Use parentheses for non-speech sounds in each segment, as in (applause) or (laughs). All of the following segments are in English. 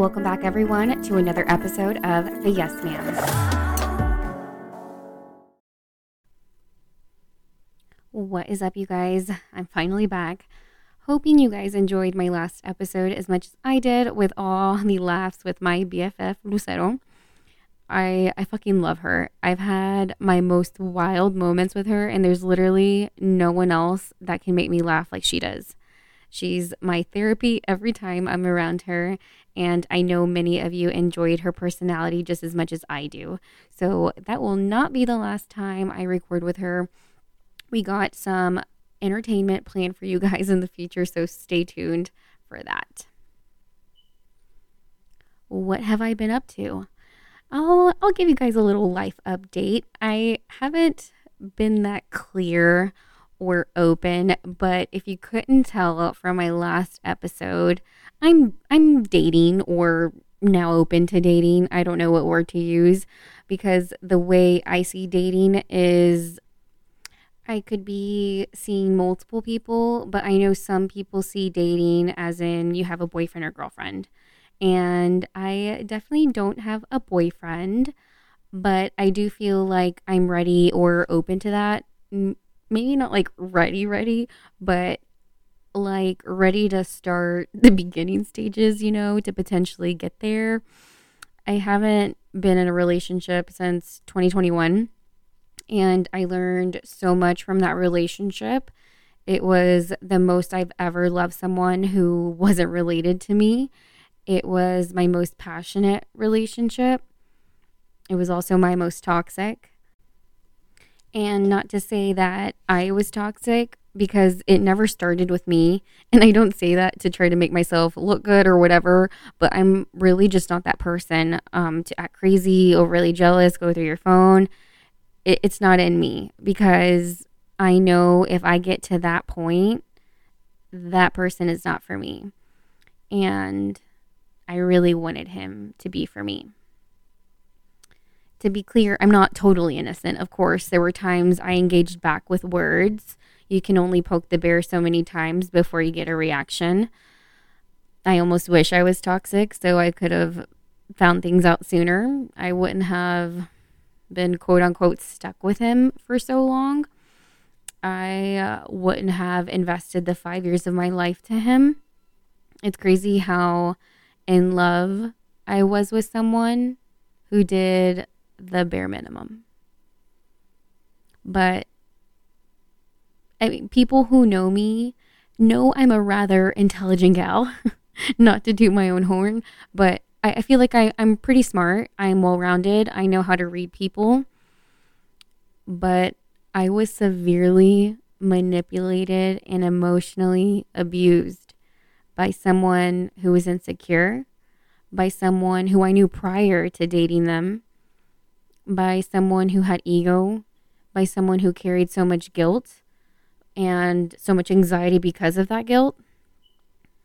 Welcome back, everyone, to another episode of The Yes Man. What is up, you guys? I'm finally back. Hoping you guys enjoyed my last episode as much as I did with all the laughs with my BFF Lucero. I I fucking love her. I've had my most wild moments with her and there's literally no one else that can make me laugh like she does. She's my therapy every time I'm around her and I know many of you enjoyed her personality just as much as I do. So that will not be the last time I record with her. We got some entertainment planned for you guys in the future, so stay tuned for that. What have I been up to? I'll I'll give you guys a little life update. I haven't been that clear or open, but if you couldn't tell from my last episode, I'm I'm dating or now open to dating. I don't know what word to use because the way I see dating is I could be seeing multiple people, but I know some people see dating as in you have a boyfriend or girlfriend. And I definitely don't have a boyfriend, but I do feel like I'm ready or open to that. Maybe not like ready, ready, but like ready to start (laughs) the beginning stages, you know, to potentially get there. I haven't been in a relationship since 2021 and I learned so much from that relationship. It was the most I've ever loved someone who wasn't related to me. It was my most passionate relationship. It was also my most toxic. And not to say that I was toxic because it never started with me. (laughs) And I don't say that to try to make myself look good or whatever, but I'm really just not that person um, to act crazy, overly jealous, go through your phone. It, it's not in me because I know if I get to that point, that person is not for me. And I really wanted him to be for me. To be clear, I'm not totally innocent. Of course, there were times I engaged back with words. You can only poke the bear so many times before you get a reaction. I almost wish I was toxic so I could have found things out sooner. I wouldn't have been quote unquote stuck with him for so long. I uh, wouldn't have invested the five years of my life to him. It's crazy how in love I was with someone who did the bare minimum. But I mean, people who know me know I'm a rather intelligent gal, (laughs) not to do my own horn, but I, I feel like I, I'm pretty smart. I'm well rounded. I know how to read people. But I was severely manipulated and emotionally abused by someone who was insecure, by someone who I knew prior to dating them, by someone who had ego, by someone who carried so much guilt and so much anxiety because of that guilt.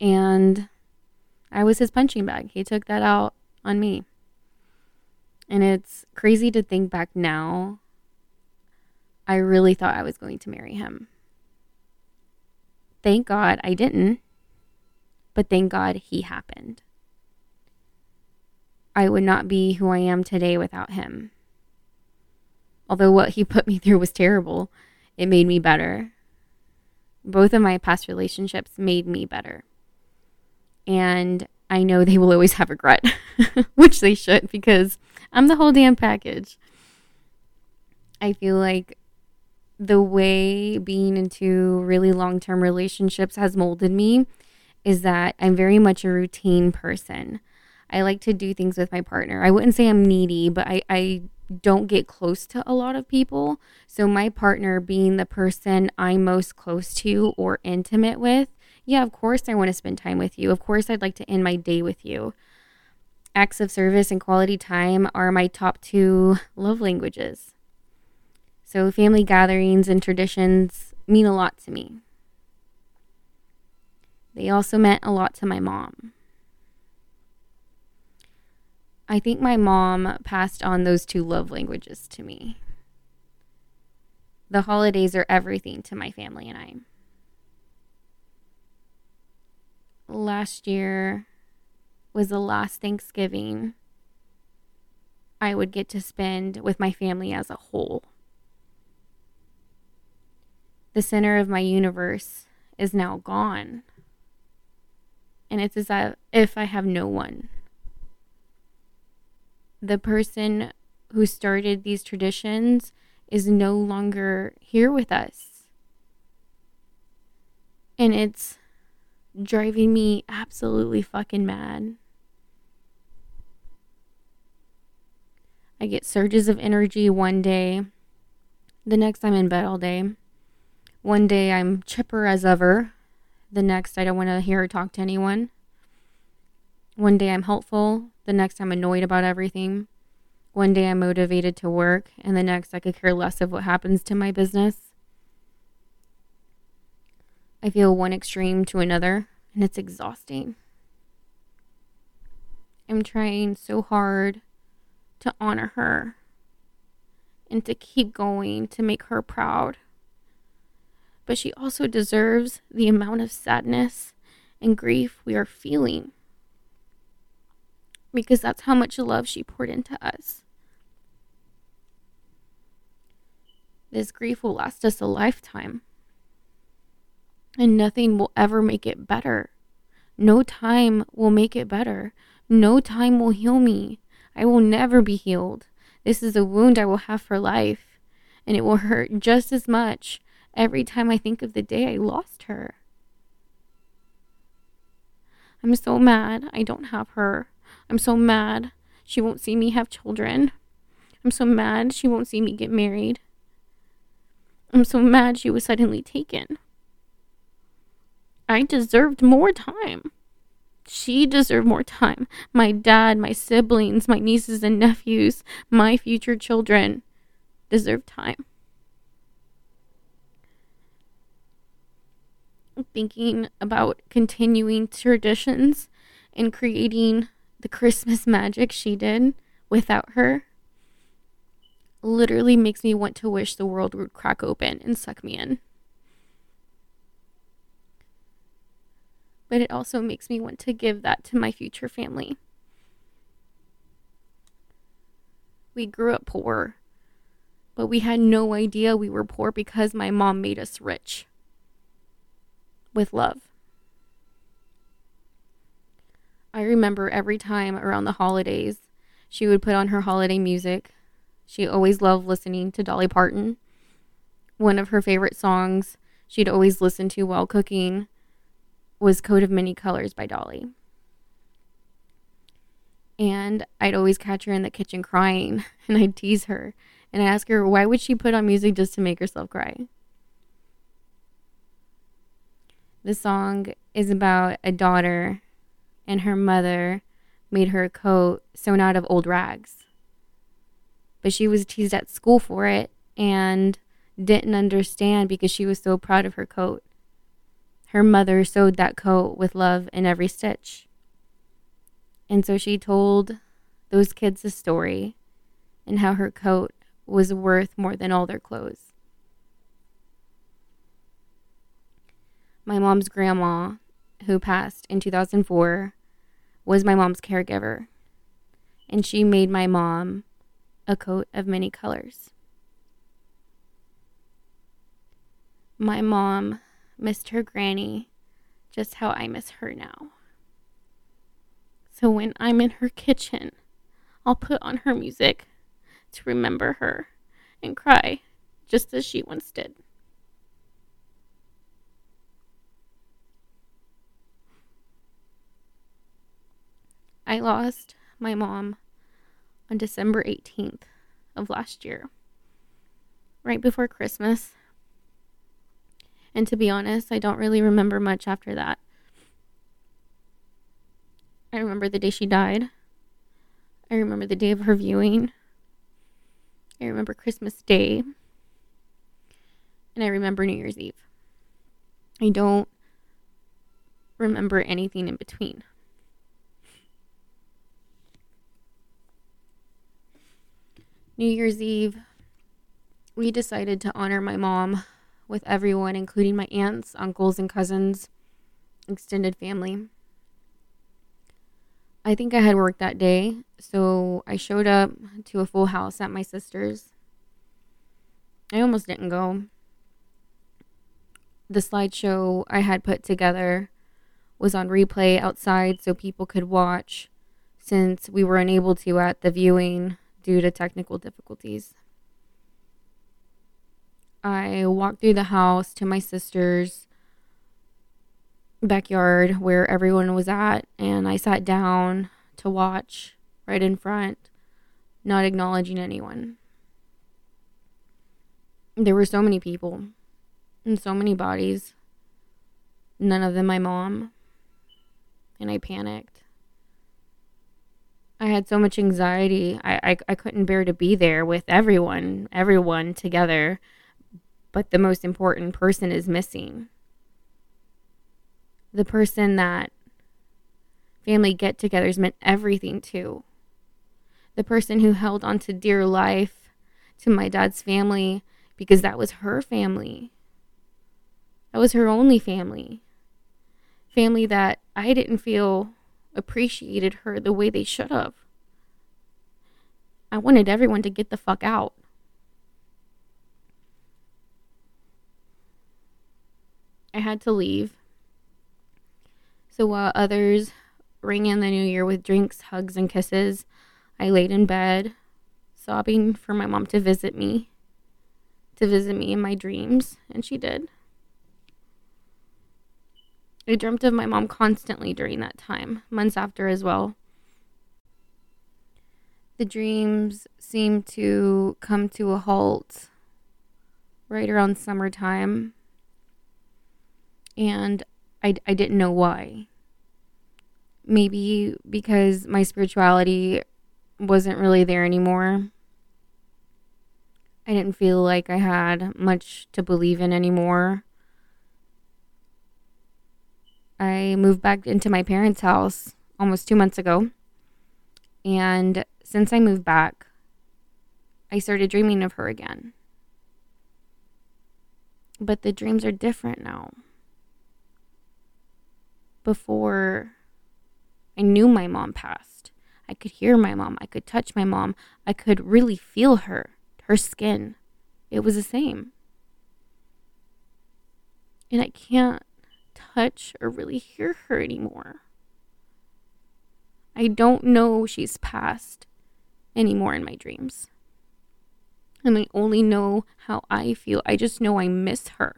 And I was his punching bag. He took that out on me. And it's crazy to think back now. I really thought I was going to marry him. Thank God I didn't, but thank God he happened. I would not be who I am today without him. Although what he put (laughs) me through was terrible, it made me better. Both of my past relationships made me better and I know they will always have regret, (laughs) which they should because I'm the whole damn package. I feel like the way being into really long term relationships has molded me is that I'm very much a routine person. I like to do things with my partner. I wouldn't say I'm needy, but I, I don't get close to a lot of people. So, my partner being the person I'm most close to or intimate with yeah, of course I want to spend time with you. Of course I'd like to end my day with you. Acts of service and quality time are my top two love languages. So, family gatherings and traditions mean a lot to me. They also meant a lot to my mom. I think my mom passed on those two love languages to me. The holidays are everything to my family and I. last year was the last Thanksgiving I would get to spend with my family as a whole. The center of my universe is now gone. And it's as if I have no one. The person who started these traditions is no longer here with us. And it's driving me absolutely fucking mad. I get surges of energy one day. The next, I'm in bed all day. One day, I'm chipper as ever. The next, I don't want to hear or talk to anyone. One day, I'm helpful. The next, I'm annoyed about everything. One day, I'm motivated to work. And the next, I could care less of what happens to my business. I feel one extreme to another, and it's exhausting. I'm trying so hard to honor her and to keep going to make her proud. But she also deserves the amount of sadness and grief we are feeling because that's how much love she poured into us. This grief will last us a lifetime, and nothing will ever make it better. No time will make it better. No time will heal me. I will never be healed. This is a wound I will have for life, and it will hurt just as much every time I think of the day I lost her. I'm so mad I don't have her. I'm so mad she won't see me have children. I'm so mad she won't see me get married. I'm so mad she was suddenly taken. I deserved more time. She deserved more time. My dad, my siblings, my nieces and nephews, my future children deserve time. Thinking about continuing traditions and creating the Christmas magic she did without her literally makes me want to wish the world would crack open and suck me in. but it also makes me want to give that to my future family. We grew up poor, but we had no idea we were poor because my mom made us rich with love. I remember every time around the holidays, she would put on her holiday music. She always loved listening to Dolly Parton. One of her favorite songs she'd always listen to while cooking was Coat of Many Colors by Dolly. And I'd always catch her in the kitchen crying, (laughs) and I'd tease her and ask her why would she put on music just to make herself cry. The song is about a daughter and her mother made her a coat sewn out of old rags. But she was teased at school for it and didn't understand because she was so proud of her coat. Her mother sewed that coat with love in every stitch. And so she told those kids a story and how her coat was worth more than all their clothes. My mom's grandma, who passed in 2004, was my mom's caregiver, and she made my mom a coat of many colors. My mom missed her granny just how I miss her now. So when I'm in her kitchen, I'll put on her music to remember her and cry just as she once did. I lost my mom on December 18th of last year, right before Christmas. And to be honest, I don't really remember much after that. I remember the day she died. I remember the day of her viewing. I remember Christmas Day. And I remember New Year's Eve. I don't remember anything in between. New Year's Eve, we decided to honor my mom with everyone, including my aunts, uncles, and cousins, extended family. I think I had work that day, so I showed up to a full house at my sister's. I almost didn't go. The slideshow I had put together was on replay outside so people could watch since we were unable to at the viewing due to technical difficulties. I walked through the house to my sister's backyard where everyone was at, and I sat down to watch right in front, not acknowledging anyone. There were so many people and so many bodies, none of them my mom, and I panicked. I had so much anxiety. I, I, I couldn't bear to be there with everyone, everyone together, but the most important person is missing the person that family get togethers meant everything to. The person who held on to dear life to my dad's family because that was her family. That was her only family. Family that I didn't feel appreciated her the way they should have. I wanted everyone to get the fuck out. I had to leave so while others rang in the new year with drinks, hugs, and kisses, I laid in bed, sobbing for my mom to visit me, to visit me in my dreams, and she did. I dreamt of my mom constantly during that time, months after as well. The dreams seemed to come to a halt right around summertime. And I, I didn't know why. Maybe because my spirituality wasn't really there anymore. I didn't feel like I had much to believe in anymore. I moved back into my parents' house almost two months ago. And since I moved back, I started dreaming of her again. But the dreams are different now before I knew my mom passed. I could hear my mom. I could touch my mom. I could really feel her, her skin. It was the same. And I can't touch or really hear her anymore. I don't know she's passed anymore in my dreams. And I only know how I feel. I just know I miss her.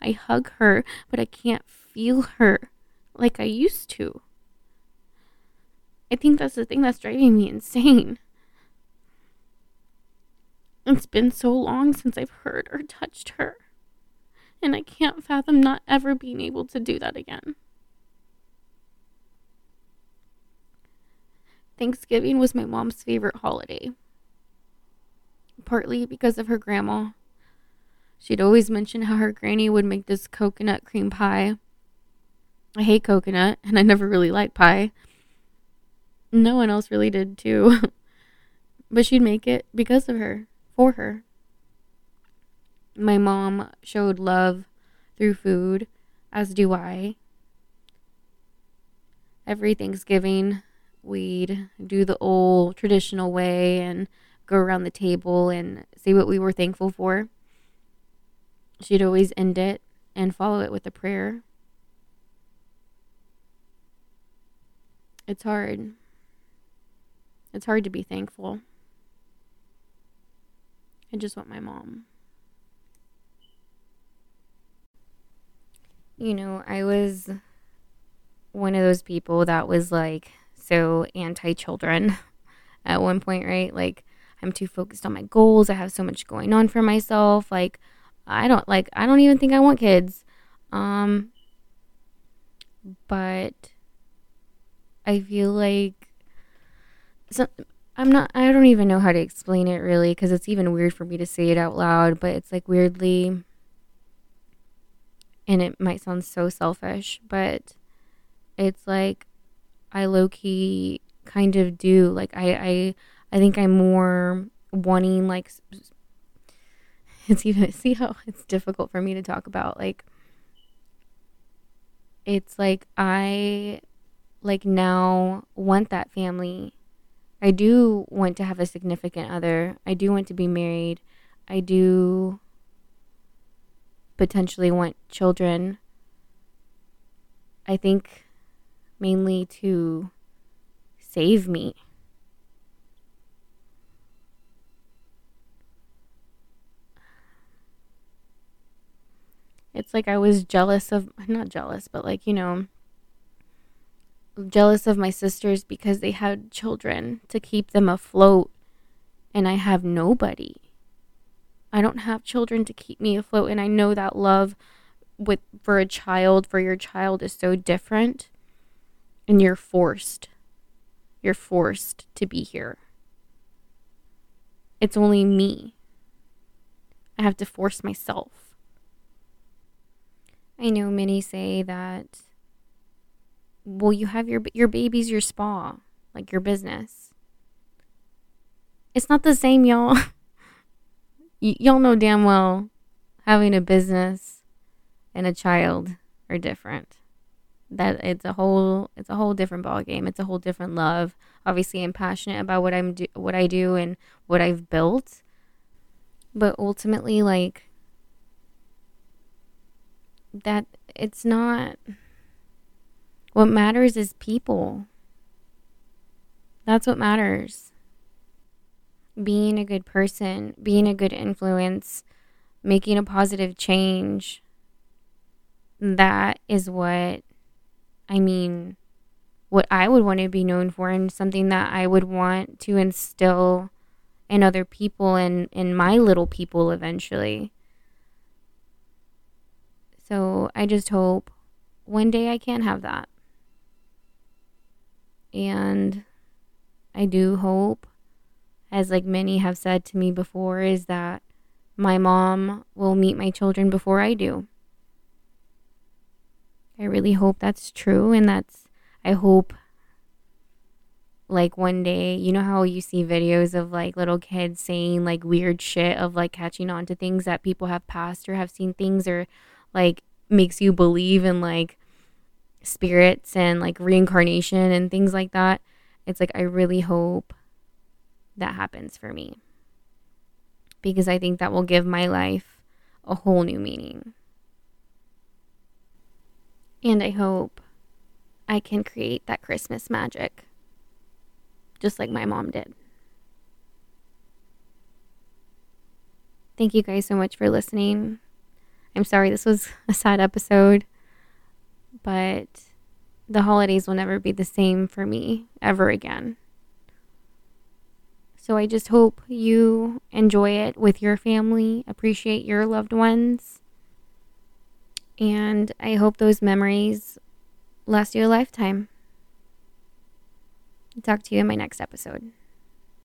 I hug her, but I can't feel her like I used to. I think that's the thing that's driving me insane. It's been so long since I've heard or touched her, and I can't fathom not ever being able to do that again. Thanksgiving was my mom's favorite holiday, partly because of her grandma. She'd always mention how her granny would make this coconut cream pie I hate coconut, and I never really liked pie. No one else really did, too. (laughs) but she'd make it because of her, for her. My mom showed love through food, as do I. Every Thanksgiving, we'd do the old traditional way and go around the table and say what we were thankful for. She'd always end it and follow it with a prayer. It's hard. It's hard to be thankful. I just want my mom. You know, I was one of those people that was like so anti children (laughs) at one point, right? Like, I'm too focused on my goals. I have so much going on for myself. Like, I don't like, I don't even think I want kids. Um, but I feel like so I'm not I don't even know how to explain it really cuz it's even weird for me to say it out loud, but it's like weirdly and it might sound so selfish, but it's like I low key kind of do like I I I think I'm more wanting like (laughs) it's even (laughs) see how it's difficult for me to talk about like it's like I like now want that family. I do want to have a significant other. I do want to be married. I do potentially want children. I think mainly to save me. It's like I was jealous of, (laughs) not jealous, but like, you know, jealous of my sisters because they had children to keep them afloat and I have nobody. I don't have children to keep me afloat and I know that love with for a child for your child is so different and you're forced. You're forced to be here. It's only me. I have to force myself. I know many say that well you have your your baby's your spa, like your business. It's not the same, y'all. (laughs) y- y'all know damn well having a business and a child are different. That it's a whole it's a whole different ball game. It's a whole different love. Obviously, I'm passionate about what I'm do, what I do and what I've built. But ultimately like that it's not what matters is people. That's what matters. Being a good person, being a good influence, making a positive change. That is what I mean, what I would want to be known for, and something that I would want to instill in other people and in my little people eventually. So I just hope one day I can have that. And I do hope, as like many have said to me before, is that my mom will meet my children before I do. I really hope that's true. And that's, I hope like one day, you know how you see videos of like little kids saying like weird shit of like catching on to things that people have passed or have seen things or like makes you believe in like spirits and like reincarnation and things like that. It's like I really hope that happens for me. Because I think that will give my life a whole new meaning. And I hope I can create that Christmas magic just like my mom did. Thank you guys so much for listening. I'm sorry this was (laughs) a sad episode, but the holidays will never be the same for me ever again. So I just hope you enjoy it with your family, appreciate your loved ones, and I hope those memories last you a lifetime. Talk to you in my next episode.